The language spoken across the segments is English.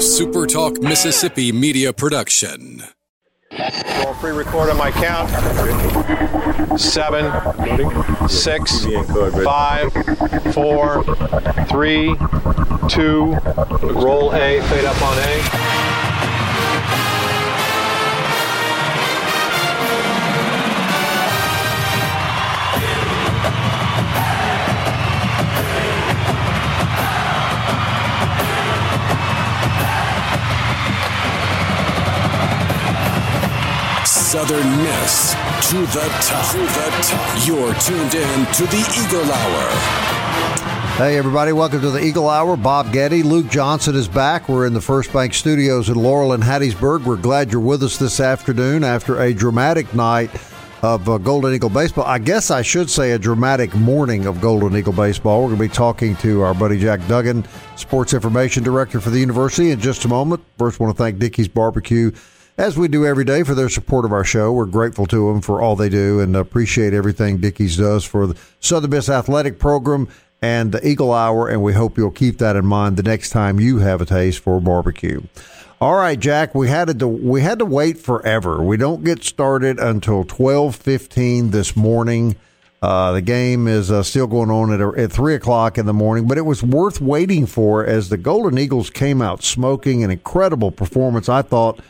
SuperTalk Mississippi media production. Roll free record on my count. Seven, six, five, four, three, two. Roll A, fade up on A. Miss to the top. To the top. You're tuned in to the Eagle Hour. Hey, everybody, welcome to the Eagle Hour. Bob Getty, Luke Johnson is back. We're in the First Bank Studios in Laurel and Hattiesburg. We're glad you're with us this afternoon after a dramatic night of uh, Golden Eagle baseball. I guess I should say a dramatic morning of Golden Eagle baseball. We're going to be talking to our buddy Jack Duggan, Sports Information Director for the university, in just a moment. First, want to thank Dickey's Barbecue as we do every day for their support of our show. We're grateful to them for all they do and appreciate everything Dickey's does for the Southern Miss Athletic Program and the Eagle Hour, and we hope you'll keep that in mind the next time you have a taste for barbecue. All right, Jack, we had to we had to wait forever. We don't get started until twelve fifteen this morning. Uh, the game is uh, still going on at, at three o'clock in the morning, but it was worth waiting for as the Golden Eagles came out smoking an incredible performance. I thought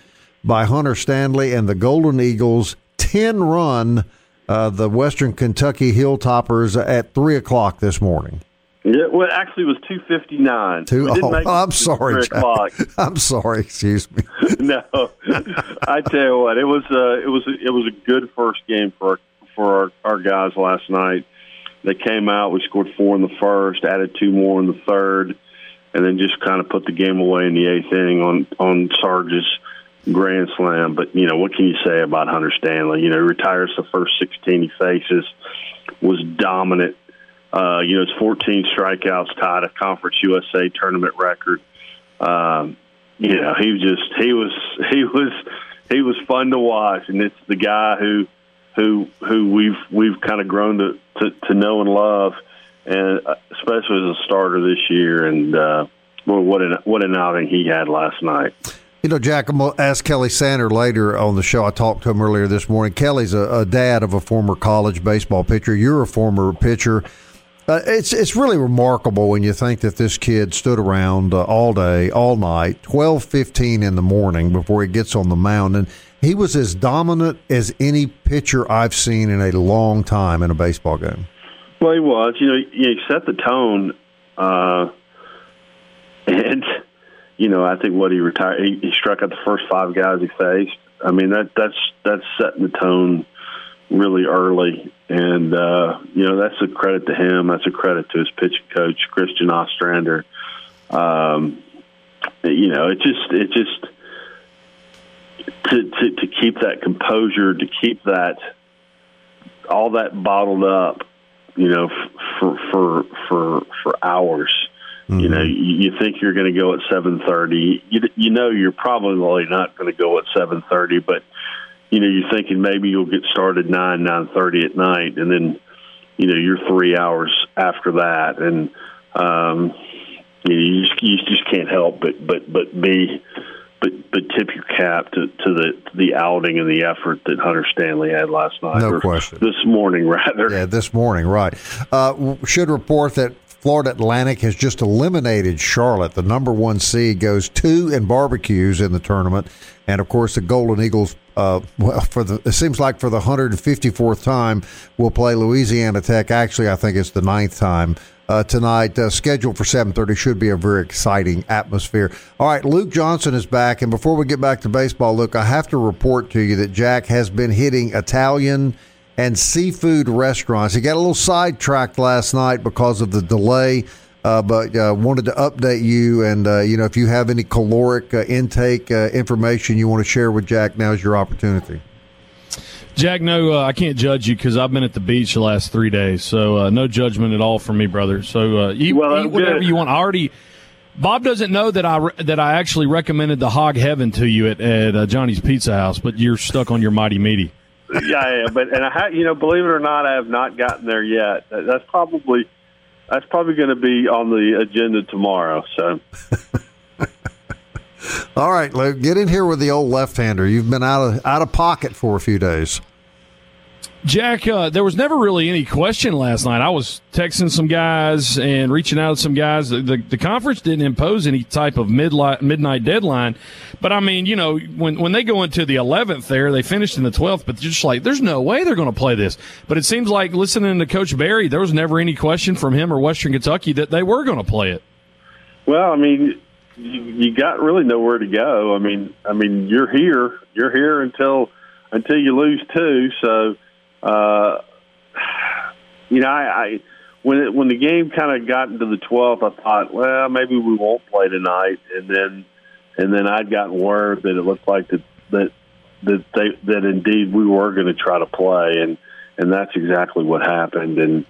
by Hunter Stanley and the Golden Eagles, 10 run uh, the Western Kentucky Hilltoppers at 3 o'clock this morning. Yeah, well, actually, it was two fifty nine. Two, oh, I'm sorry. I'm sorry. Excuse me. no, I tell you what, it was uh, it was it was a good first game for our, for our, our guys last night. They came out. We scored four in the first, added two more in the third, and then just kind of put the game away in the eighth inning on on Sarge's grand slam. But you know what can you say about Hunter Stanley? You know, he retires the first sixteen he faces, was dominant. Uh, you know, it's 14 strikeouts, tied a Conference USA tournament record. Um, you know, he was just he was he was he was fun to watch, and it's the guy who who who we've we've kind of grown to, to to know and love, and uh, especially as a starter this year. And uh, well, what an what an outing he had last night. You know, Jack, I'm going to ask Kelly Sander later on the show. I talked to him earlier this morning. Kelly's a, a dad of a former college baseball pitcher. You're a former pitcher. Uh, it's it's really remarkable when you think that this kid stood around uh, all day, all night, twelve fifteen in the morning before he gets on the mound, and he was as dominant as any pitcher I've seen in a long time in a baseball game. Well, he was. You know, he set the tone, uh, and you know, I think what he retired, he, he struck out the first five guys he faced. I mean, that that's that's setting the tone really early, and uh, you know that's a credit to him. That's a credit to his pitching coach, Christian Ostrander. Um, you know, it just it just to, to to keep that composure, to keep that all that bottled up, you know, for for for for hours. Mm-hmm. You know, you, you think you're going to go at seven thirty. You you know you're probably not going to go at seven thirty, but you know you're thinking maybe you'll get started nine nine thirty at night, and then you know you're three hours after that, and um, you, know, you just you just can't help but but but be but but tip your cap to, to the to the outing and the effort that Hunter Stanley had last night. No question. This morning, rather. Yeah, this morning, right. Uh, should report that Florida Atlantic has just eliminated Charlotte. The number one seed goes two in barbecues in the tournament, and of course the Golden Eagles. Uh, well, for the it seems like for the 154th time, will play Louisiana Tech. Actually, I think it's the ninth time uh, tonight. Uh, scheduled for 7:30 should be a very exciting atmosphere. All right, Luke Johnson is back, and before we get back to baseball, Luke, I have to report to you that Jack has been hitting Italian and seafood restaurants. He got a little sidetracked last night because of the delay. Uh, but uh, wanted to update you, and uh, you know if you have any caloric uh, intake uh, information you want to share with Jack, now is your opportunity. Jack, no, uh, I can't judge you because I've been at the beach the last three days, so no judgment at all from me, brother. So eat, well, eat whatever good. you want. I already. Bob doesn't know that I re- that I actually recommended the Hog Heaven to you at, at Johnny's Pizza House, but you're stuck on your mighty meaty. Yeah, yeah, but and I ha- you know, believe it or not, I have not gotten there yet. That's probably that's probably going to be on the agenda tomorrow. So, All right, Luke, get in here with the old left-hander. You've been out of out of pocket for a few days. Jack, uh, there was never really any question last night. I was texting some guys and reaching out to some guys. The, the, the conference didn't impose any type of midlight, midnight deadline. But I mean, you know, when, when they go into the 11th there, they finished in the 12th, but just like, there's no way they're going to play this. But it seems like listening to Coach Berry, there was never any question from him or Western Kentucky that they were going to play it. Well, I mean, you, you got really nowhere to go. I mean, I mean, you're here, you're here until until you lose two. So, uh, you know, I, I when it, when the game kind of got into the twelfth, I thought, well, maybe we won't play tonight, and then and then I'd gotten word that it looked like that that that they that indeed we were going to try to play, and and that's exactly what happened, and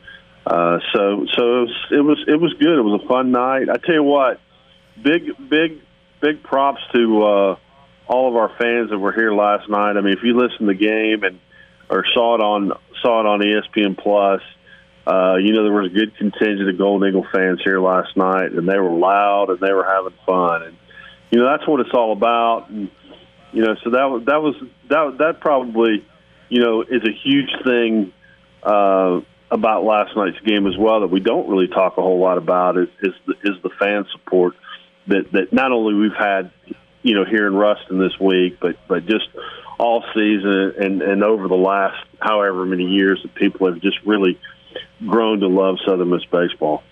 uh, so so it was, it was it was good. It was a fun night. I tell you what, big big big props to uh, all of our fans that were here last night. I mean, if you listened to the game and or saw it on saw it on ESPN Plus. Uh, you know, there was a good contingent of Golden Eagle fans here last night, and they were loud and they were having fun, and you know that's what it's all about. And you know, so that was that was that that probably you know is a huge thing uh, about last night's game as well that we don't really talk a whole lot about is is the, is the fan support that that not only we've had you know here in Ruston this week, but but just all season and and over the last however many years that people have just really grown to love Southern Miss baseball.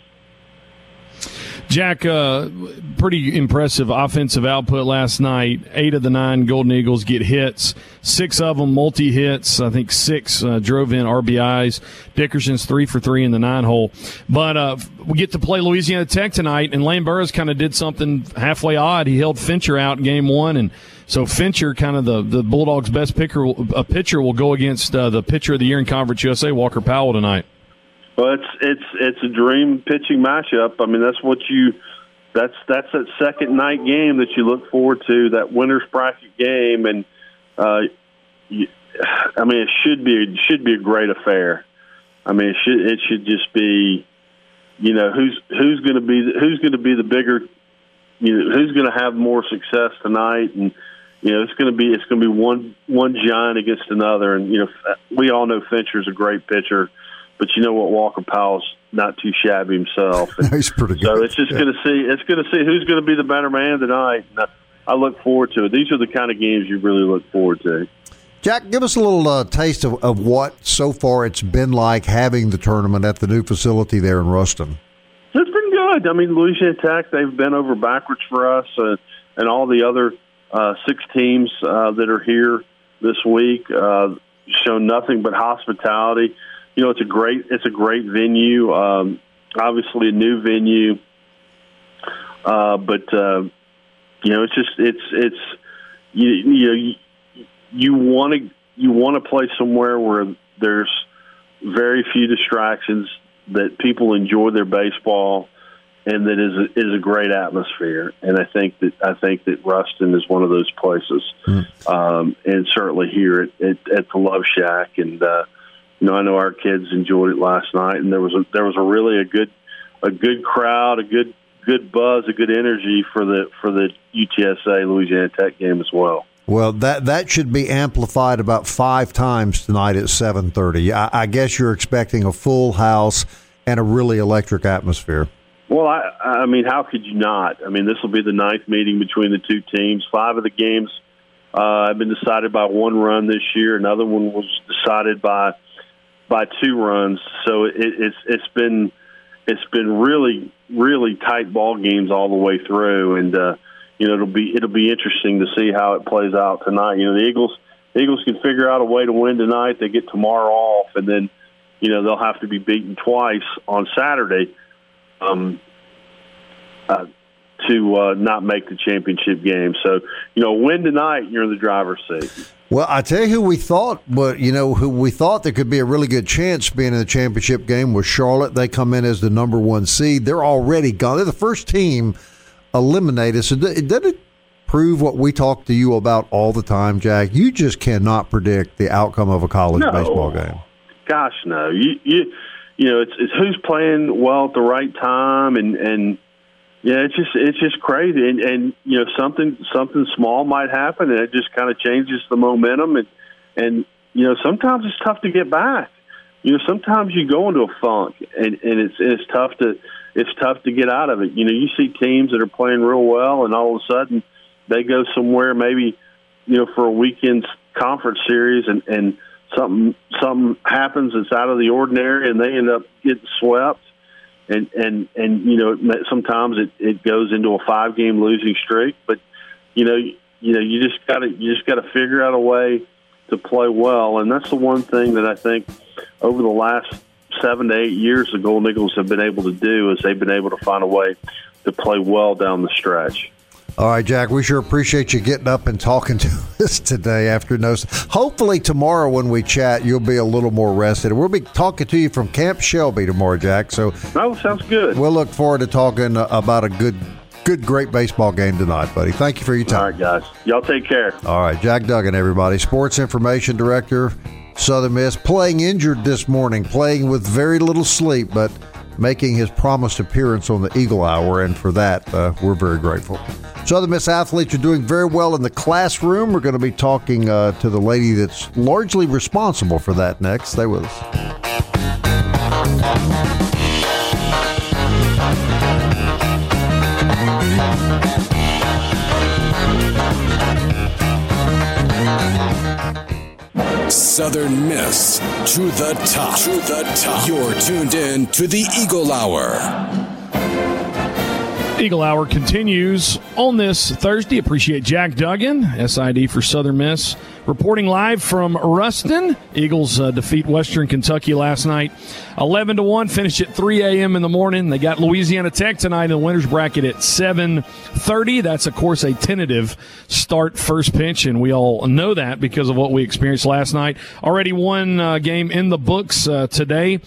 Jack, uh, pretty impressive offensive output last night. Eight of the nine Golden Eagles get hits. Six of them multi hits. I think six uh, drove in RBIs. Dickerson's three for three in the nine hole. But uh, we get to play Louisiana Tech tonight, and Lane Burroughs kind of did something halfway odd. He held Fincher out in game one, and so Fincher, kind of the, the Bulldogs' best picker, a pitcher, will go against uh, the pitcher of the year in Conference USA, Walker Powell, tonight. Well, it's it's it's a dream pitching matchup. I mean, that's what you that's that's that second night game that you look forward to, that winner's bracket game, and uh, you, I mean, it should be it should be a great affair. I mean, it should it should just be, you know, who's who's going to be who's going to be the bigger, you know, who's going to have more success tonight, and you know, it's going to be it's going to be one one giant against another, and you know, we all know Fincher's a great pitcher but you know what, Walker Powell's not too shabby himself. And He's pretty good. So it's just Yeah. going to see. It's going to see who's going to be the better man tonight. And I, I look forward to it. These are the kind of games you really look forward to. Jack, give us a little uh, taste of, of what so far it's been like having the tournament at the new facility there in Ruston. It's been good. I mean, Louisiana Tech, they've been over backwards for us, uh, and all the other uh, six teams uh, that are here this week uh, show nothing but hospitality. You know, it's a great it's a great venue. Um, obviously, a new venue, uh, but uh, you know, it's just it's it's you you know you, you want to you want to play somewhere where there's very few distractions that people enjoy their baseball and that is a, is a great atmosphere. And I think that I think that Ruston is one of those places, um, and certainly here at, at, at the Love Shack. And uh, you know, I know our kids enjoyed it last night, and there was a, there was a really a good a good crowd, a good good buzz, a good energy for the for the UTSA Louisiana Tech game as well. Well, that that should be amplified about five times tonight at seven thirty. I, I guess you're expecting a full house and a really electric atmosphere. Well, I, I mean, how could you not? I mean, this will be the ninth meeting between the two teams. Five of the games uh, have been decided by one run this year. Another one was decided by by two runs. So it, it's it's been it's been really really tight ball games all the way through, and uh, you know it'll be it'll be interesting to see how it plays out tonight. You know, the Eagles the Eagles can figure out a way to win tonight. They get tomorrow off, and then you know they'll have to be beaten twice on Saturday um, uh, to uh, not make the championship game. So, you know, win tonight, you're in the driver's seat. Well, I tell you who we thought, but you know who we thought there could be a really good chance being in the championship game was Charlotte. They come in as the number one seed. They're already gone. They're the first team eliminated. So it doesn't it prove what we talk to you about all the time, Jack. You just cannot predict the outcome of a college No. baseball game. Gosh, no. You, you, you know, it's, it's who's playing well at the right time, and and Yeah, it's just it's just crazy, and, and you know something something small might happen, and it just kind of changes the momentum, and and you know sometimes it's tough to get back. You know sometimes you go into a funk, and and it's it's tough to it's tough to get out of it. You know you see teams that are playing real well, and all of a sudden they go somewhere maybe you know for a weekend conference series, and and something something happens that's out of the ordinary, and they end up getting swept and and and you know sometimes it it goes into a five game losing streak but you know you know you just got to you just got to figure out a way to play well. And that's the one thing that I think over the last 7 to 8 years the Golden Eagles have been able to do is they've been able to find a way to play well down the stretch all right, Jack, we sure appreciate you getting up and talking to us today after nose. Hopefully, tomorrow when we chat, you'll be a little more rested. We'll be talking to you from Camp Shelby tomorrow, Jack. So, oh, sounds good. We'll look forward to talking uh, about a good, good, great baseball game tonight, buddy. Thank you for your time. All right, guys. Y'all take care. All right, Jack Duggan, everybody, Sports Information Director, Southern Miss, playing injured this morning, playing with very little sleep, but making his promised appearance on the Eagle Hour, and for that, uh, we're very grateful. Southern Miss athletes are doing very well in the classroom. We're going to be talking uh, to the lady that's largely responsible for that next. Stay with us. Southern Miss to the top. To the top. You're tuned in to the Eagle Hour. Eagle Hour continues on this Thursday. Appreciate Jack Duggan, SID for Southern Miss, reporting live from Ruston. Eagles uh, defeat Western Kentucky last night, eleven to one. Finished at three a.m. in the morning. They got Louisiana Tech tonight in the winners bracket at seven thirty. That's of course a tentative start first pitch, and we all know that because of what we experienced last night. Already one uh, game in the books uh, today.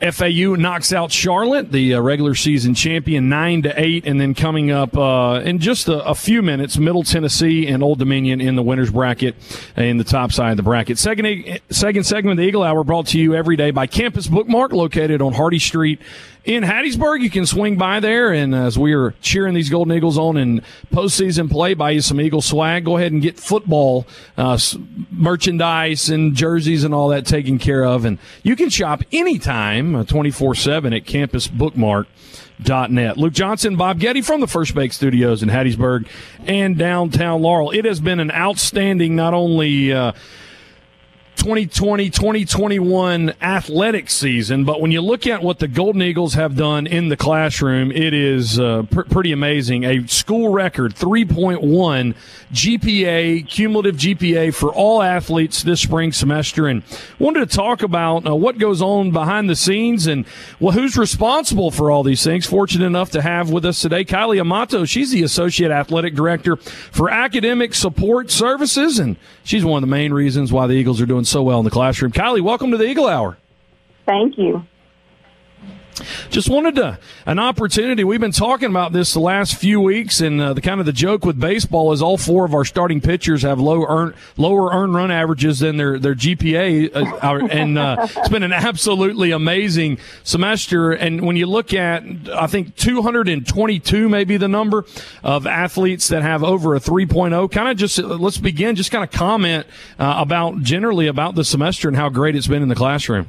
FAU knocks out Charlotte, the uh, regular season champion, nine to eight, and then coming up uh, in just a, a, few minutes, Middle Tennessee and Old Dominion in the winners bracket in the top side of the bracket. Second, second segment of the Eagle Hour brought to you every day by Campus Book Mart, located on Hardy Street in Hattiesburg. You can swing by there, and as we are cheering these Golden Eagles on in postseason play, buy you some Eagle swag. Go ahead and get football uh, merchandise and jerseys and all that taken care of, and you can shop anytime, uh, twenty four seven at Campus Book Mart. Dot net. Luke Johnson, Bob Getty from the First Bank Studios in Hattiesburg and downtown Laurel. It has been an outstanding, not only uh, 2020 2021 athletic season, but when you look at what the Golden Eagles have done in the classroom, it is uh, pr- pretty amazing. A school record 3.1 GPA, cumulative GPA for all athletes this spring semester. And wanted to talk about uh, what goes on behind the scenes and well, who's responsible for all these things. Fortunate enough to have with us today Kylie Amato. She's the Associate Athletic Director for Academic Support Services, and she's one of the main reasons why the Eagles are doing so well in the classroom. Kylie, welcome to the Eagle Hour. Thank you. Just wanted to an opportunity. We've been talking about this the last few weeks, and uh, the kind of the joke with baseball is all four of our starting pitchers have low earn, lower earned run averages than their their GPA, uh, and uh, it's been an absolutely amazing semester. And when you look at, I think 222 may be the number of athletes that have over a 3.0. Kind of just let's begin. Just kind of comment uh, about generally about the semester and how great it's been in the classroom.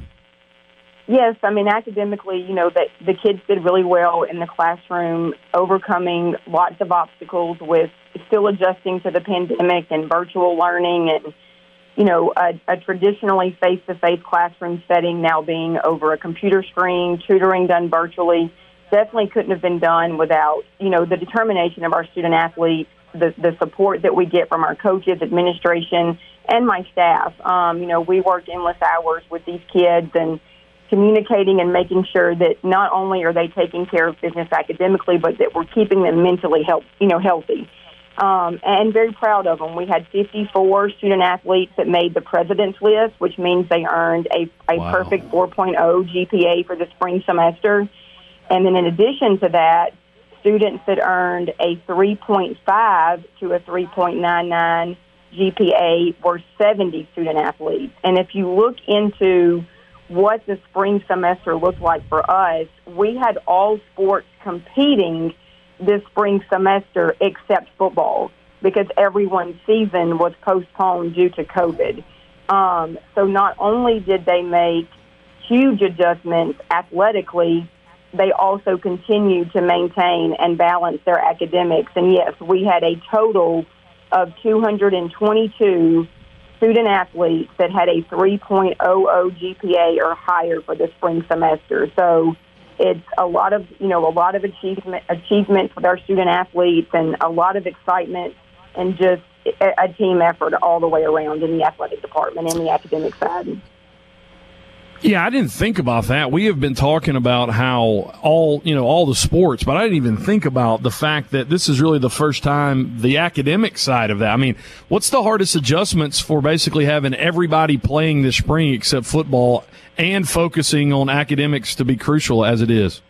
Yes, I mean academically, you know that the kids did really well in the classroom, overcoming lots of obstacles with still adjusting to the pandemic and virtual learning, and you know a, a traditionally face-to-face classroom setting now being over a computer screen, tutoring done virtually. Definitely couldn't have been done without you know the determination of our student athletes, the the support that we get from our coaches, administration, and my staff. Um, you know, we worked endless hours with these kids and communicating and making sure that not only are they taking care of business academically, but that we're keeping them mentally health, you know, healthy. Um, and very proud of them. We had 54 student athletes that made the president's list, which means they earned a, a wow. perfect 4.0 GPA for the spring semester. And then in addition to that, students that earned a 3.5 to a 3.99 GPA were 70 student athletes. And if you look into what the spring semester looked like for us, we had all sports competing this spring semester except football because everyone's season was postponed due to COVID. Um, so not only did they make huge adjustments athletically, they also continued to maintain and balance their academics. And yes, we had a total of 222 student athletes that had a 3.00 GPA or higher for the spring semester. So it's a lot of you know a lot of achievement achievement for our student athletes and a lot of excitement and just a team effort all the way around in the athletic department and the academic side. Yeah, I didn't think about that. We have been talking about how all, you know, all the sports, but I didn't even think about the fact that this is really the first time the academic side of that. I mean, what's the hardest adjustments for basically having everybody playing this spring except football and focusing on academics to be crucial as it is?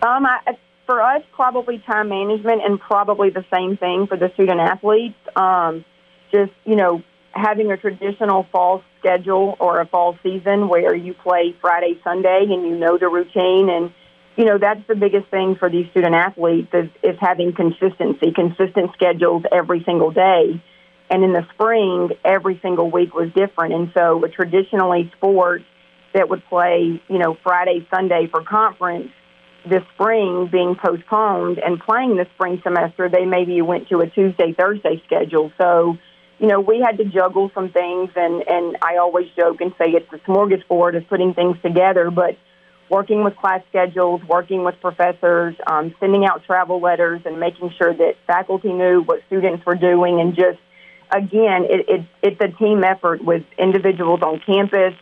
Um, I, for us, probably time management and probably the same thing for the student athletes. Um, just, you know, having a traditional fall schedule or a fall season where you play Friday, Sunday, and you know the routine. And, you know, that's the biggest thing for these student athletes is, is having consistency, consistent schedules every single day. And in the spring, every single week was different. And so, a traditionally sports that would play, you know, Friday, Sunday for conference, this spring being postponed and playing the spring semester, they maybe went to a Tuesday, Thursday schedule. So, you know, we had to juggle some things, and and I always joke and say it's the smorgasbord of putting things together. But working with class schedules, working with professors, um, sending out travel letters, and making sure that faculty knew what students were doing, and just again, it, it it's a team effort with individuals on campus,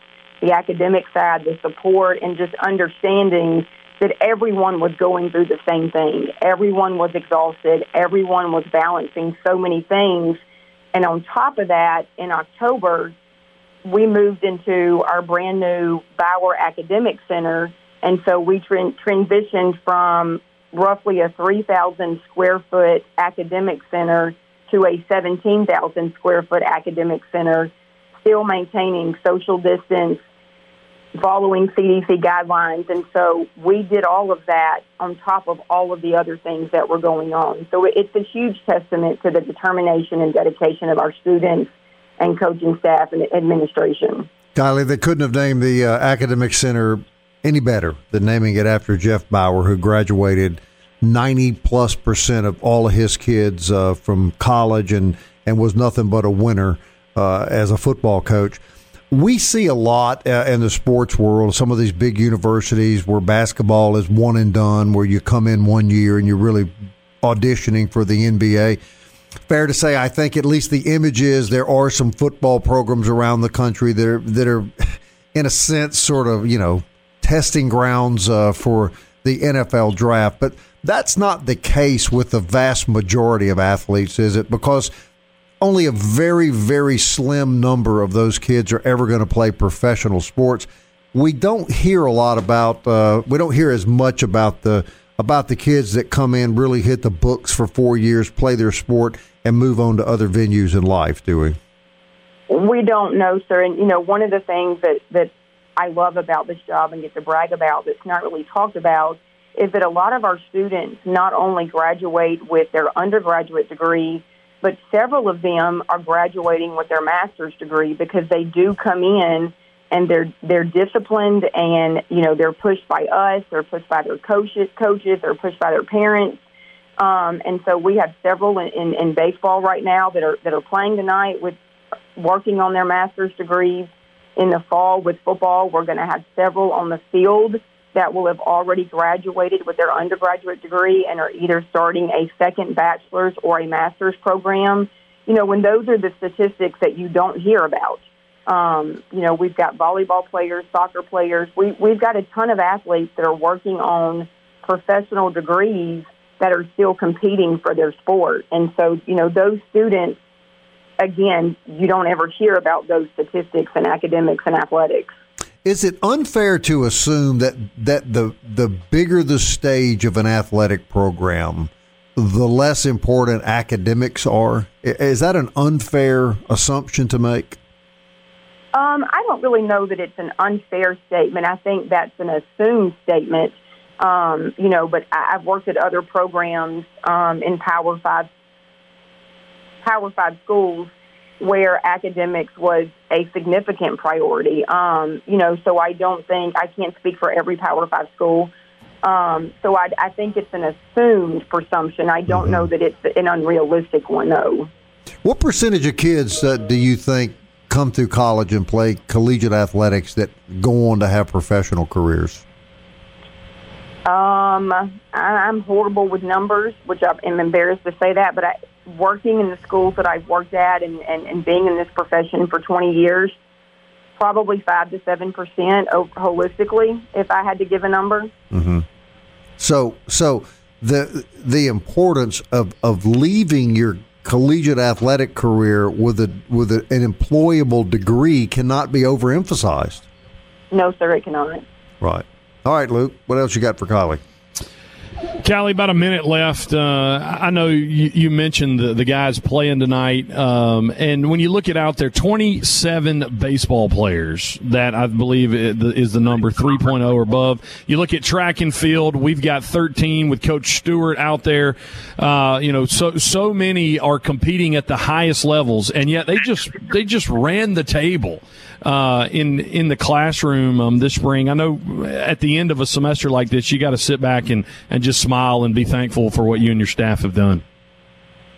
the academic side, the support, and just understanding that everyone was going through the same thing. Everyone was exhausted. Everyone was balancing so many things and on top of that, in October, we moved into our brand new Bower Academic Center. And so we tra- transitioned from roughly a 3,000 square foot academic center to a 17,000 square foot academic center, still maintaining social distance, following CDC guidelines. And so we did all of that on top of all of the other things that were going on. So it's a huge testament to the determination and dedication of our students and coaching staff and administration. Kylie, they couldn't have named the uh, academic center any better than naming it after Jeff Bower, who graduated 90 plus percent of all of his kids uh, from college and, and was nothing but a winner uh, as a football coach we see a lot uh, in the sports world, some of these big universities where basketball is one and done, where you come in one year and you're really auditioning for the NBA. Fair to say, I think at least the image is there are some football programs around the country that are that are, in a sense, sort of you know testing grounds uh, for the NFL draft. But that's not the case with the vast majority of athletes, is it? Because only a very, very slim number of those kids are ever going to play professional sports. We don't hear a lot about. Uh, we don't hear as much about the about the kids that come in, really hit the books for four years, play their sport, and move on to other venues in life. Do we? We don't know, sir. And you know, one of the things that that I love about this job and get to brag about that's not really talked about is that a lot of our students not only graduate with their undergraduate degree but several of them are graduating with their master's degree because they do come in and they're they're disciplined and you know they're pushed by us, they're pushed by their coaches, coaches, they're pushed by their parents. Um, and so we have several in, in, in baseball right now that are that are playing tonight with working on their master's degrees. In the fall with football, we're going to have several on the field that will have already graduated with their undergraduate degree and are either starting a second bachelor's or a master's program. You know, when those are the statistics that you don't hear about. Um, you know, we've got volleyball players, soccer players. We, we've got a ton of athletes that are working on professional degrees that are still competing for their sport. And so, you know, those students, again, you don't ever hear about those statistics in academics and athletics. Is it unfair to assume that that the the bigger the stage of an athletic program, the less important academics are? Is that an unfair assumption to make? Um, I don't really know that it's an unfair statement. I think that's an assumed statement. Um, you know, but I, I've worked at other programs um, in Power Five, Power Five schools where academics was a significant priority. Um, you know, so I don't think I can't speak for every Power Five school. Um, so I, I think it's an assumed presumption. I don't mm-hmm. know that it's an unrealistic one, though. What percentage of kids uh, do you think come through college and play collegiate athletics that go on to have professional careers? Um, I, am horrible with numbers, which I'm embarrassed to say that, but I, working in the schools that I've worked at and, and, and being in this profession for 20 years, probably five to seven percent holistically. If I had to give a number. Mm-hmm. So, so the the importance of of leaving your collegiate athletic career with a with a, an employable degree cannot be overemphasized. No, sir, it cannot. Right. All right, Luke. What else you got for Kylie? Callie, about a minute left. Uh, I know you, you mentioned the, the, guys playing tonight, um, and when you look at out there, 27 baseball players that I believe is the number 3.0 or above. You look at track and field, we've got 13 with Coach Stewart out there. Uh, you know, so so many are competing at the highest levels, and yet they just they just ran the table uh, in in the classroom um, this spring. I know at the end of a semester like this, you got to sit back and, and just smile and be thankful for what you and your staff have done.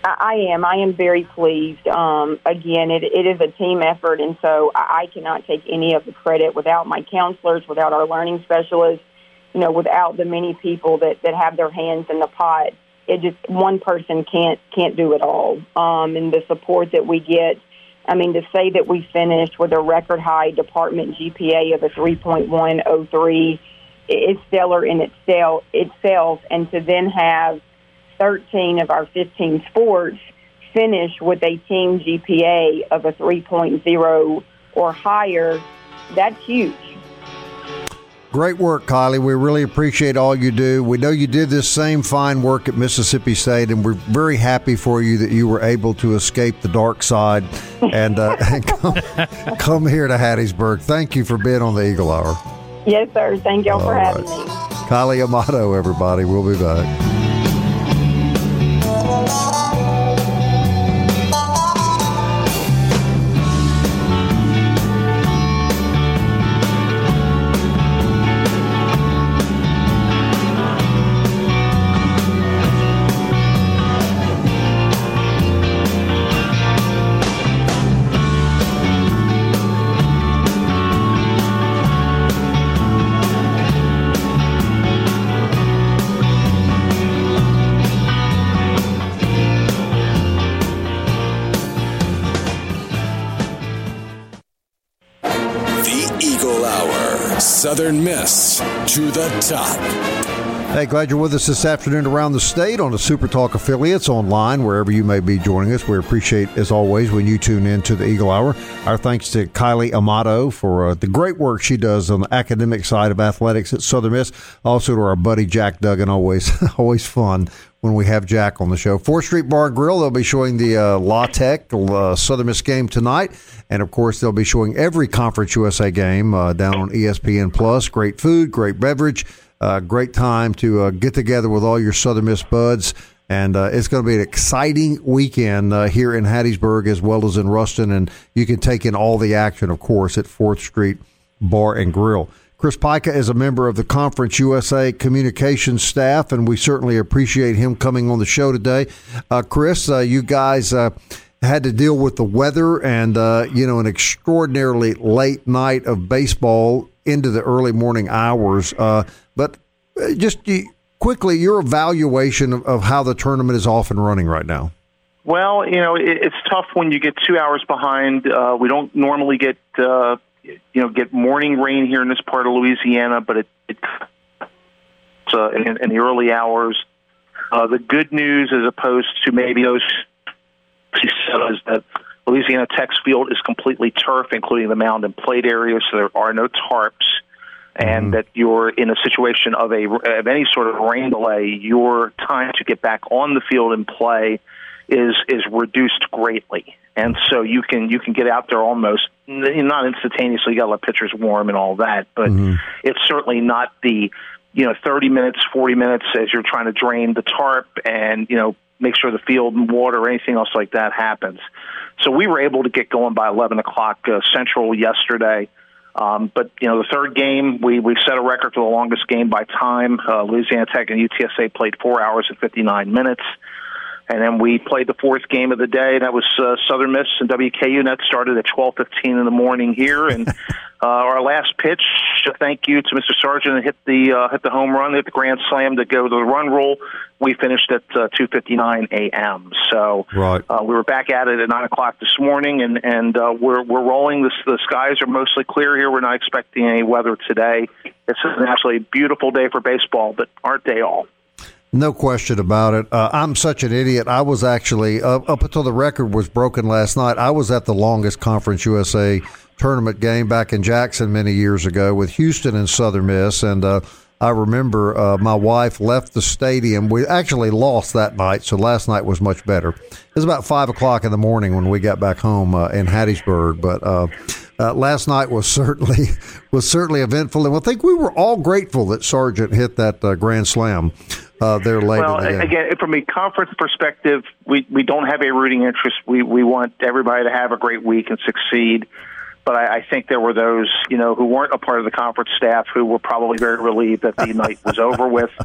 I am. I am very pleased. Um, again, it, it is a team effort, and so I cannot take any of the credit without my counselors, without our learning specialists, you know, without the many people that, that have their hands in the pot. It just one person can't can't do it all. Um, and the support that we get I mean, to say that we finished with a record high department GPA of a 3.103 is stellar in itself, itself. And to then have 13 of our 15 sports finish with a team GPA of a 3.0 or higher, that's huge. Great work, Kylie. We really appreciate all you do. We know you did this same fine work at Mississippi State, and we're very happy for you that you were able to escape the dark side and, uh, and come, come, here to Hattiesburg. Thank you for being on the Eagle Hour. Yes, sir. Thank y'all all for right. having me. Kylie Amato, everybody. We'll be back. Southern Miss to the top. Hey, glad you're with us this afternoon around the state on the Super Talk affiliates online, wherever you may be joining us. We appreciate, as always, when you tune in to the Eagle Hour. Our thanks to Kylie Amato for uh, the great work she does on the academic side of athletics at Southern Miss. Also to our buddy Jack Duggan, always always fun when we have Jack on the show. Fourth Street Bar Grill, they'll be showing the uh, La Tech uh, Southern Miss game tonight. And of course, they'll be showing every Conference USA game uh, down on ESPN Plus. Great food, great beverage, uh, great time to uh, get together with all your Southern Miss buds. And uh, it's going to be an exciting weekend uh, here in Hattiesburg as well as in Ruston. And you can take in all the action, of course, at Fourth Street Bar and Grill. Chris Pica is a member of the Conference USA communications staff, and we certainly appreciate him coming on the show today. Uh, Chris, uh, you guys uh, had to deal with the weather and you know an extraordinarily late night of baseball into the early morning hours. Uh, but uh, just quickly, your evaluation of, of, how the tournament is off and running right now. Well, you know, it, it's tough when you get two hours behind. we don't normally get you know get morning rain here in this part of Louisiana, but it, uh, in, in the early hours. Uh, the good news, as opposed to maybe those, is that Louisiana Tech's field is completely turf, including the mound and plate area, so there are no tarps. And mm-hmm. that you're in a situation of a of any sort of rain delay, your time to get back on the field and play is is reduced greatly, and so you can you can get out there almost not instantaneously. You got to let pitchers warm and all that, but mm-hmm. it's certainly not the you know 30 minutes, 40 minutes as you're trying to drain the tarp and you know make sure the field and water or anything else like that happens. So we were able to get going by 11 o'clock uh, Central yesterday. Um, but you know, the third game we we set a record for the longest game by time. Uh, Louisiana Tech and UTSA played four hours and 59 minutes. And then we played the fourth game of the day. That was uh, Southern Miss and WKU. And that started at 12:15 in the morning here. And uh, our last pitch, thank you to Mr. Sargent, hit the uh, hit the home run, hit the grand slam to go to the run rule. We finished at uh, 2:59 a.m. So right. uh, we were back at it at nine o'clock this morning, and and uh, we're we're rolling. This the skies are mostly clear here. We're not expecting any weather today. It's an absolutely beautiful day for baseball, but aren't they all? No question about it. Uh, I'm such an idiot. I was actually uh, up until the record was broken last night. I was at the longest Conference USA tournament game back in Jackson many years ago with Houston and Southern Miss, and uh, I remember uh, my wife left the stadium. We actually lost that night, so last night was much better. It was about five o'clock in the morning when we got back home uh, in Hattiesburg, but uh, uh, last night was certainly was certainly eventful, and I think we were all grateful that Sargent hit that uh, grand slam uh, there later. Well, again, from a conference perspective, we we don't have a rooting interest. We we want everybody to have a great week and succeed. But I, I think there were those, you know, who weren't a part of the conference staff who were probably very relieved that the night was over with.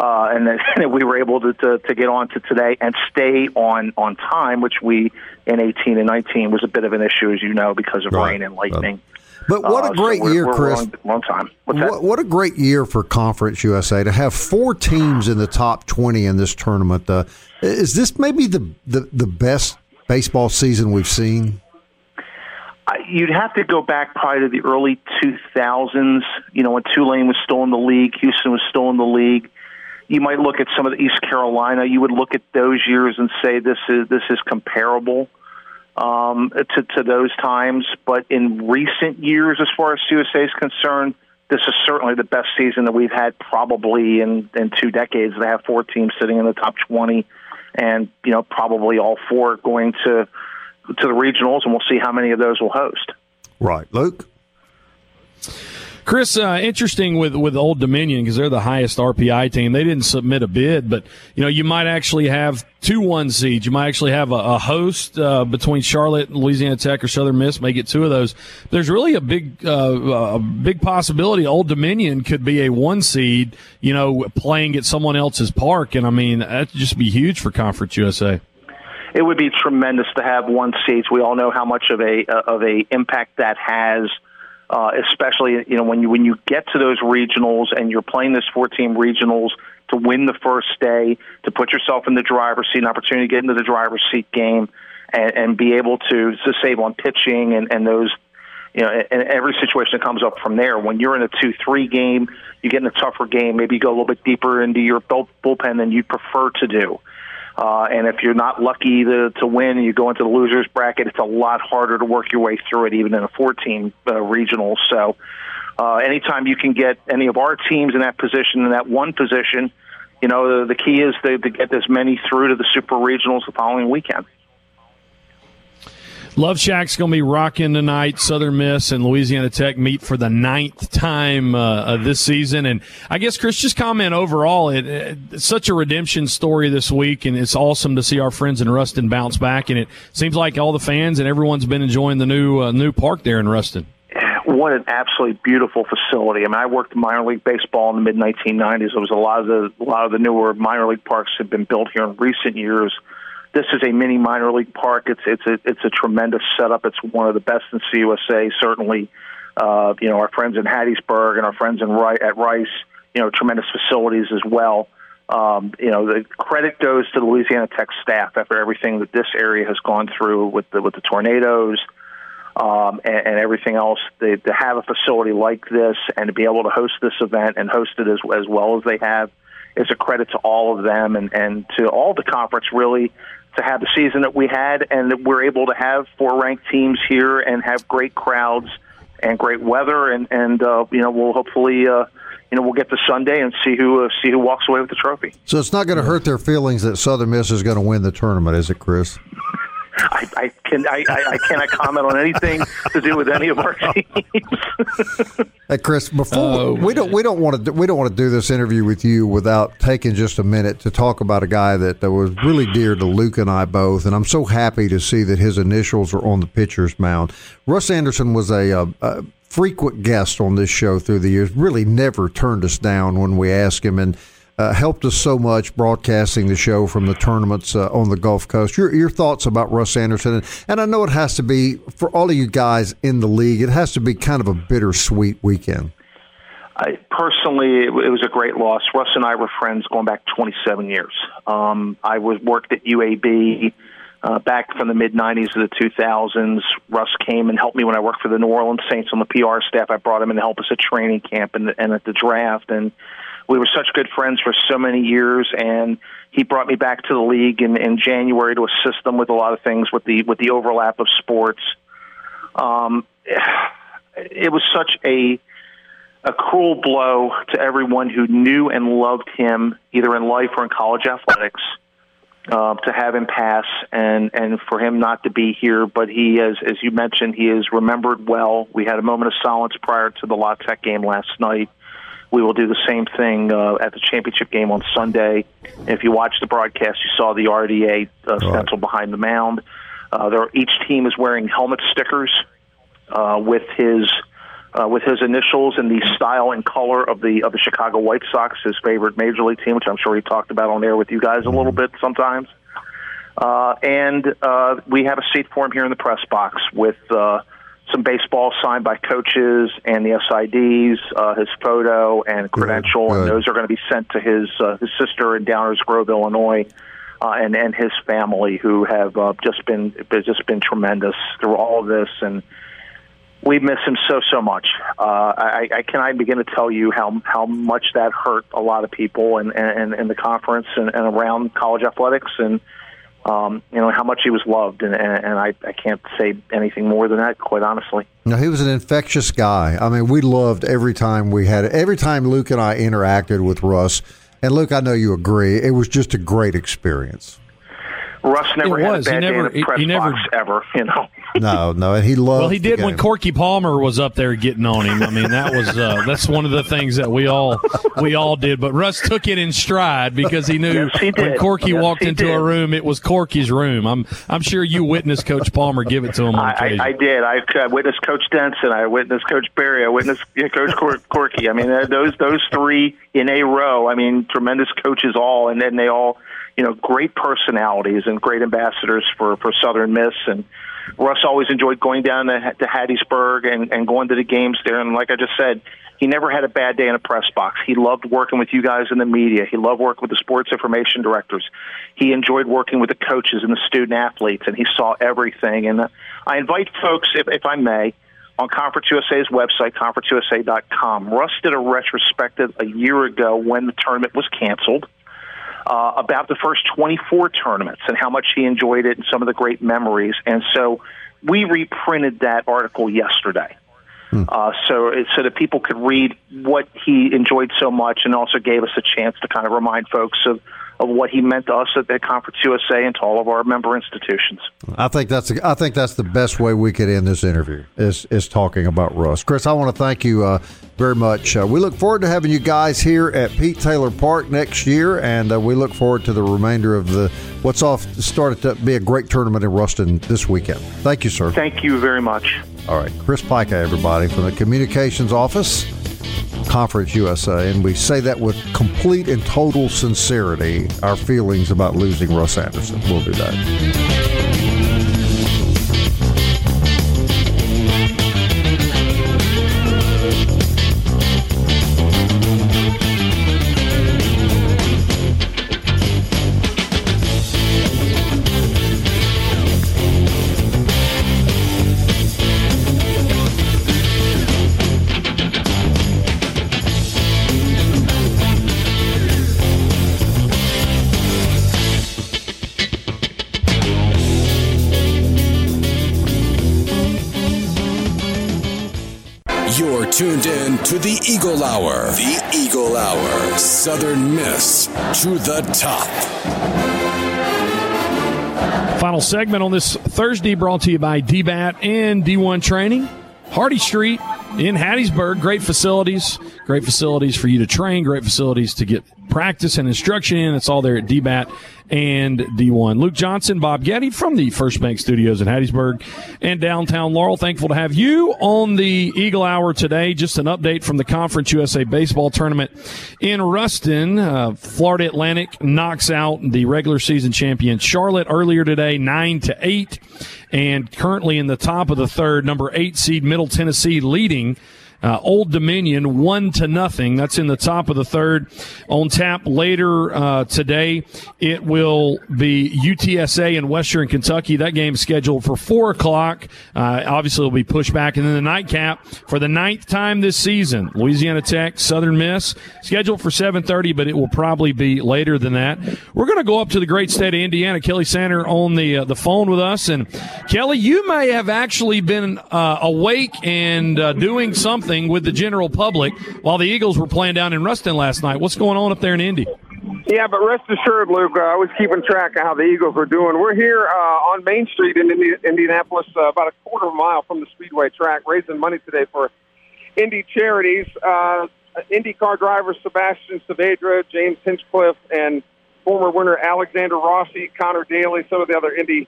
Uh, and then we were able to, to, to get on to today and stay on, on time, which we in 18 and 19 was a bit of an issue, as you know, because of right. rain and lightning. But what a uh, great so we're, year, we're Chris! Long, long time. What, what, a great year for Conference USA to have four teams in the top twenty in this tournament. Uh, is this maybe the, the, the best baseball season we've seen? You'd have to go back probably to the early 2000s. You know, when Tulane was still in the league, Houston was still in the league. You might look at some of the East Carolina. You would look at those years and say this is this is comparable um, to, to those times. But in recent years, as far as USA is concerned, this is certainly the best season that we've had probably in, in two decades. They have four teams sitting in the top 20, and you know probably all four going to to the regionals, and we'll see how many of those will host. Right, Luke. Chris, uh, interesting with with Old Dominion because they're the highest RPI team. They didn't submit a bid, but you know you might actually have two one seeds. You might actually have a, a host uh, between Charlotte, and Louisiana Tech, or Southern Miss. May get two of those. There's really a big uh, a big possibility Old Dominion could be a one seed. You know, playing at someone else's park, and I mean that'd just be huge for Conference USA it would be tremendous to have one seats. We all know how much of a uh, of a impact that has uh, especially you know when you when you get to those regionals and you're playing this four team regionals to win the first day, to put yourself in the driver's seat, an opportunity to get into the driver's seat game, and, and be able to to save on pitching and, and those you know, and every situation that comes up from there. When you're in a two-three game, you get in a tougher game. Maybe you go a little bit deeper into your bullpen than you'd prefer to do. Uh, and if you're not lucky to, to win you go into the losers bracket, it's a lot harder to work your way through it, even in a 14 uh, regional. So, uh, anytime you can get any of our teams in that position, in that one position, you know, the, the key is to, to get as many through to the super regionals the following weekend. Love Shack's going to be rocking tonight. Southern Miss and Louisiana Tech meet for the ninth time uh, this season. And I guess, Chris, just comment overall. It, it, it's such a redemption story this week, and it's awesome to see our friends in Ruston bounce back. And it seems like all the fans and everyone's been enjoying the new uh, new park there in Ruston. What an absolutely beautiful facility! I mean, I worked in minor league baseball in the mid 1990s. It was a lot of the a lot of the newer minor league parks have been built here in recent years this is a mini minor league park. It's it's a it's a tremendous setup. It's one of the best in CUSA. Certainly, uh, you know our friends in Hattiesburg and our friends in at Rice. You know, tremendous facilities as well. Um, you know, the credit goes to the Louisiana Tech staff after everything that this area has gone through with the with the tornadoes um, and, and everything else. They, to have a facility like this and to be able to host this event and host it as as well as they have is a credit to all of them and and to all the conference really to have the season that we had, and that we're able to have four ranked teams here and have great crowds and great weather, and and uh, you know we'll hopefully uh, you know we'll get to Sunday and see who uh, see who walks away with the trophy. So it's not going to hurt their feelings that Southern Miss is going to win the tournament, is it, Chris? I, I can I, I, I cannot comment on anything to do with any of our teams. hey, Chris, before oh, we don't we don't want to we don't want to do this interview with you without taking just a minute to talk about a guy that, that was really dear to Luke and I both, and I'm so happy to see that his initials are on the pitcher's mound. Russ Anderson was a, a, a frequent guest on this show through the years. Really, never turned us down when we asked him, and uh, helped us so much broadcasting the show from the tournaments uh, on the Gulf Coast. Your your thoughts about Russ Anderson, and, I know it has to be for all of you guys in the league. It has to be kind of a bittersweet weekend. I, personally, it, was a great loss. Russ and I were friends going back 27 years. Um, I was worked at UAB uh, back from the mid 90s to the 2000s. Russ came and helped me when I worked for the New Orleans Saints on the PR staff. I brought him in to help us at training camp and, and at the draft. And we were such good friends for so many years, and he brought me back to the league in, in January to assist them with a lot of things with the with the overlap of sports. Um, it was such a a cruel blow to everyone who knew and loved him, either in life or in college athletics. Uh, to have him pass and and for him not to be here, but he as as you mentioned, he is remembered well. We had a moment of silence prior to the La Tech game last night. We will do the same thing uh, at the championship game on Sunday. If you watched the broadcast, you saw the RDA uh, stencil right. behind the mound. Uh, there, each team is wearing helmet stickers uh, with his uh, with his initials and the style and color of the of the Chicago White Sox, his favorite major league team, which I'm sure he talked about on air with you guys a little bit sometimes. Uh, and uh, we have a seat for him here in the press box with uh, some baseball signed by coaches and the SIDs, uh, his photo and credential, good, good. and those are going to be sent to his uh, his sister in Downers Grove, Illinois, uh, and and his family who have uh, just been just been tremendous through all of this, and we miss him so so much. Uh, I, can I begin to tell you how how much that hurt a lot of people and and in the conference and, and around college athletics and um, you know how much he was loved, and, and, and I, I can't say anything more than that, quite honestly. No, he was an infectious guy. I mean, we loved every time we had. Every time Luke and I interacted with Russ, and Luke, I know you agree, it was just a great experience. Russ never it had was. a bad he never, day in the press he, he never, box ever. You know. No, no, and he loved. Well, he did when Corky Palmer was up there getting on him. I mean, that was uh, that's one of the things that we all we all did. But Russ took it in stride because he knew yes, he when Corky yes, walked into did. a room, it was Corky's room. I'm I'm sure you witnessed Coach Palmer give it to him. I, I, I, did. I, I, witnessed Coach Denson. I witnessed Coach Berry. I witnessed you know, Coach Cor- Corky. I mean, uh, those those three in a row. I mean, tremendous coaches all, and then they all you know, great personalities and great ambassadors for, for Southern Miss. And Russ always enjoyed going down to, to Hattiesburg and, and going to the games there. And like I just said, he never had a bad day in a press box. He loved working with you guys in the media. He loved working with the sports information directors. He enjoyed working with the coaches and the student athletes, and he saw everything. And uh, I invite folks, if, if I may, on Conference USA's website, conferenceusa.com. Russ did a retrospective a year ago when the tournament was canceled uh, about the first 24 tournaments and how much he enjoyed it and some of the great memories. And so we reprinted that article yesterday. Hmm. Uh, so, so that people could read what he enjoyed so much, and also gave us a chance to kind of remind folks of of what he meant to us at, at Conference USA and to all of our member institutions. I think that's a, I think that's the best way we could end this interview is is talking about Russ. Chris, I want to thank you uh, very much. Uh, we look forward to having you guys here at Pete Taylor Park next year, and uh, we look forward to the remainder of the what's off started to be a great tournament in Ruston this weekend. Thank you, sir. Thank you very much. All right, Chris Pika, everybody from the communications office. Conference USA, and we say that with complete and total sincerity, our feelings about losing Russ Anderson. We'll do that. Eagle Hour. The Eagle Hour. Southern Miss to the top. Final segment on this Thursday brought to you by DBAT and D1 Training. Hardy Street in Hattiesburg. Great facilities. Great facilities for you to train. Great facilities to get practice and instruction in. It's all there at DBAT and D1. Luke Johnson, Bob Getty from the First Bank Studios in Hattiesburg and downtown Laurel. Thankful to have you on the Eagle Hour today. Just an update from the Conference USA Baseball Tournament in Ruston. Uh, Florida Atlantic knocks out the regular season champion Charlotte earlier today, 9 to 8. And currently in the top of the third, number eight seed Middle Tennessee leading uh, Old Dominion one to nothing. That's in the top of the third. On tap later uh, today, it will be UTSA in Western Kentucky. That game is scheduled for four o'clock. Uh, obviously, it'll be pushed back, and then the nightcap for the ninth time this season. Louisiana Tech, Southern Miss, scheduled for seven thirty, but it will probably be later than that. We're going to go up to the great state of Indiana. Kelly Sander on the uh, the phone with us, and Kelly, you may have actually been uh, awake and uh, doing something something with the general public while the Eagles were playing down in Ruston last night. What's going on up there in Indy? Yeah, but rest assured, Luke, uh, I was keeping track of how the Eagles were doing. We're here uh, on Main Street in Indi- Indianapolis, uh, about a quarter of a mile from the Speedway track, raising money today for Indy charities. Uh, IndyCar drivers Sebastian Saavedra, James Hinchcliffe, and former winner Alexander Rossi, Conor Daly, some of the other Indy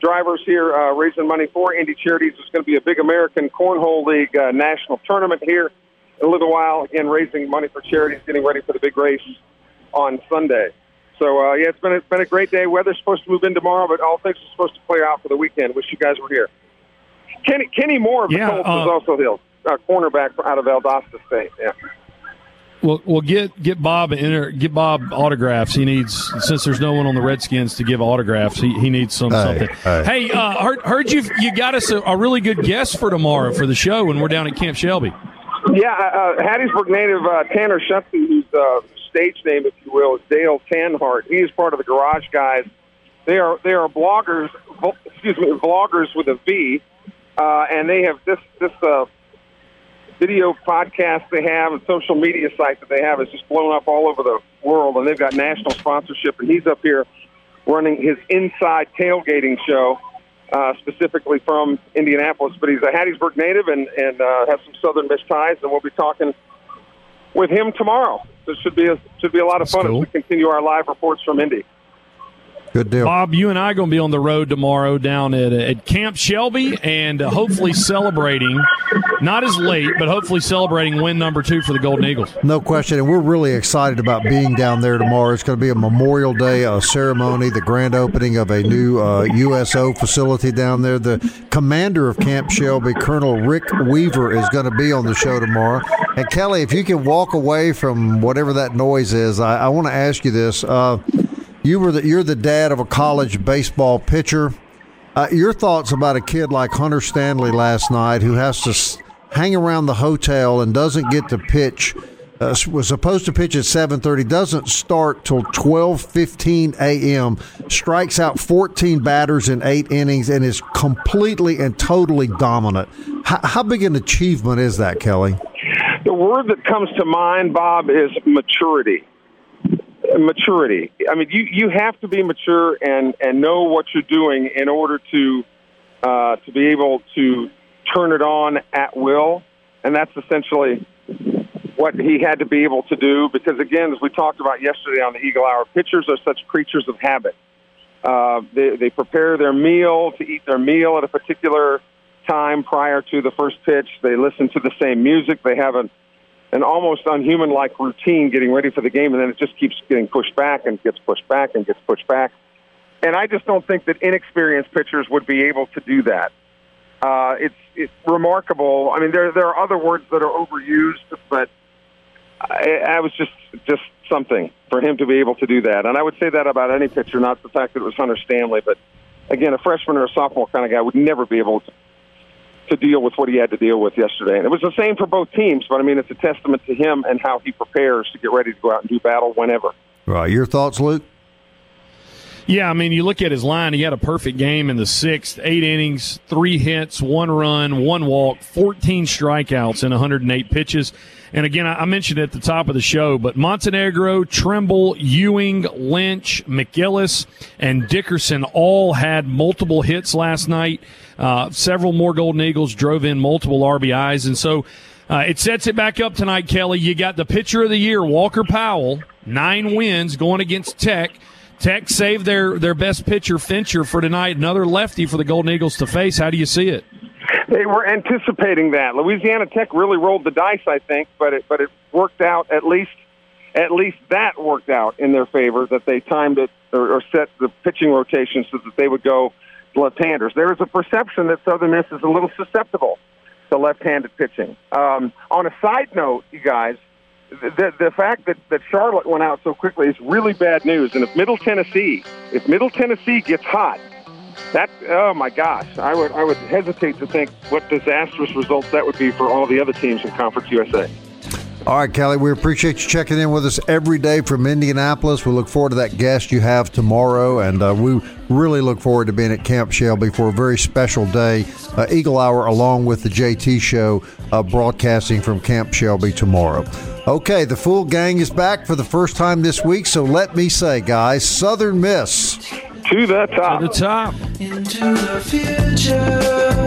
drivers here uh, raising money for Indy Charities. It's going to be a big American Cornhole League uh, national tournament here in a little while. Again, raising money for charities, getting ready for the big race on Sunday. So uh, yeah, it's been a, it's been a great day. Weather's supposed to move in tomorrow, but all things are supposed to clear out for the weekend. Wish you guys were here. Kenny Kenny Moore of the yeah, Colts uh, is also here, uh, cornerback for out of Valdosta State. Yeah. Well, well, get get Bob enter, get Bob autographs. He needs since there's no one on the Redskins to give autographs. He, he needs some Hey, something. hey. Hey, uh, heard, heard you you got us a, a really good guest for tomorrow for the show when we're down at Camp Shelby. Yeah, uh, Hattiesburg native uh, Tanner Shutson, whose uh, stage name, if you will, is Dale Tanhart. He is part of the Garage Guys. They are they are bloggers. Excuse me, vloggers with a V, uh, and they have this this uh, video podcast they have and social media site that they have is just blown up all over the world, and they've got national sponsorship. And he's up here running his inside tailgating show uh, specifically from Indianapolis, but he's a Hattiesburg native and and uh, has some Southern Miss ties, and we'll be talking with him tomorrow. So it should be a should be a lot of That's fun cool. as we continue our live reports from Indy. Good deal. Bob, you and I are going to be on the road tomorrow down at, at Camp Shelby and uh, hopefully celebrating, not as late, but hopefully celebrating win number two for the Golden Eagles. No question, and we're really excited about being down there tomorrow. It's going to be a Memorial Day uh, ceremony, the grand opening of a new uh, USO facility down there. The commander of Camp Shelby, Colonel Rick Weaver, is going to be on the show tomorrow. And Kelly, if you can walk away from whatever that noise is, I, I want to ask you this. Uh, you were the, you're the dad of a college baseball pitcher. Uh, your thoughts about a kid like Hunter Stanley last night, who has to hang around the hotel and doesn't get to pitch. Uh, was supposed to pitch at 7:30, doesn't start till 12:15 a.m. Strikes out 14 batters in eight innings and is completely and totally dominant. How big an achievement is that, Kelly? The word that comes to mind, Bob, is maturity. Maturity. I mean, you, you have to be mature and, and know what you're doing in order to uh, to be able to turn it on at will, and that's essentially what he had to be able to do. Because again, as we talked about yesterday on the Eagle Hour, pitchers are such creatures of habit. Uh, they, they prepare their meal to eat their meal at a particular time prior to the first pitch. They listen to the same music. They have an an almost unhuman like routine getting ready for the game, and then it just keeps getting pushed back and gets pushed back and gets pushed back. And I just don't think that inexperienced pitchers would be able to do that. Uh, it's it's remarkable. I mean, there there are other words that are overused, but I, I was just just something for him to be able to do that. And I would say that about any pitcher, not the fact that it was Hunter Stanley, but again, a freshman or a sophomore kind of guy would never be able to to deal with what he had to deal with yesterday. And it was the same for both teams, but I mean, it's a testament to him and how he prepares to get ready to go out and do battle whenever. Right. Your thoughts, Luke? Yeah, I mean, you look at his line. He had a perfect game in the sixth, eight innings, three hits, one run, one walk, 14 strikeouts in 108 pitches. And again, I mentioned at the top of the show, but Montenegro, Trimble, Ewing, Lynch, McGillis, and Dickerson all had multiple hits last night. Uh, several more Golden Eagles drove in multiple RBIs. And so uh, it sets it back up tonight, Kelly. You got the pitcher of the year, Walker Powell, nine wins going against Tech. Tech saved their, their best pitcher, Fincher, for tonight. Another lefty for the Golden Eagles to face. How do you see it? They were anticipating that. Louisiana Tech really rolled the dice, I think, but it but it worked out at least at least that worked out in their favor that they timed it or, or set the pitching rotation so that they would go left-handers. There is a perception that Southern Miss is a little susceptible to left-handed pitching. Um, on a side note, you guys, the the fact that that Charlotte went out so quickly is really bad news. And if Middle Tennessee, if Middle Tennessee gets hot, that oh my gosh, I would I would hesitate to think what disastrous results that would be for all the other teams in Conference USA. All right, Kelly, we appreciate you checking in with us every day from Indianapolis. We look forward to that guest you have tomorrow, and uh, we really look forward to being at Camp Shelby for a very special day, uh, Eagle Hour, along with the JT Show, uh, broadcasting from Camp Shelby tomorrow. Okay, the full gang is back for the first time this week, so let me say, guys, Southern Miss. To the top. To the top. Into the future.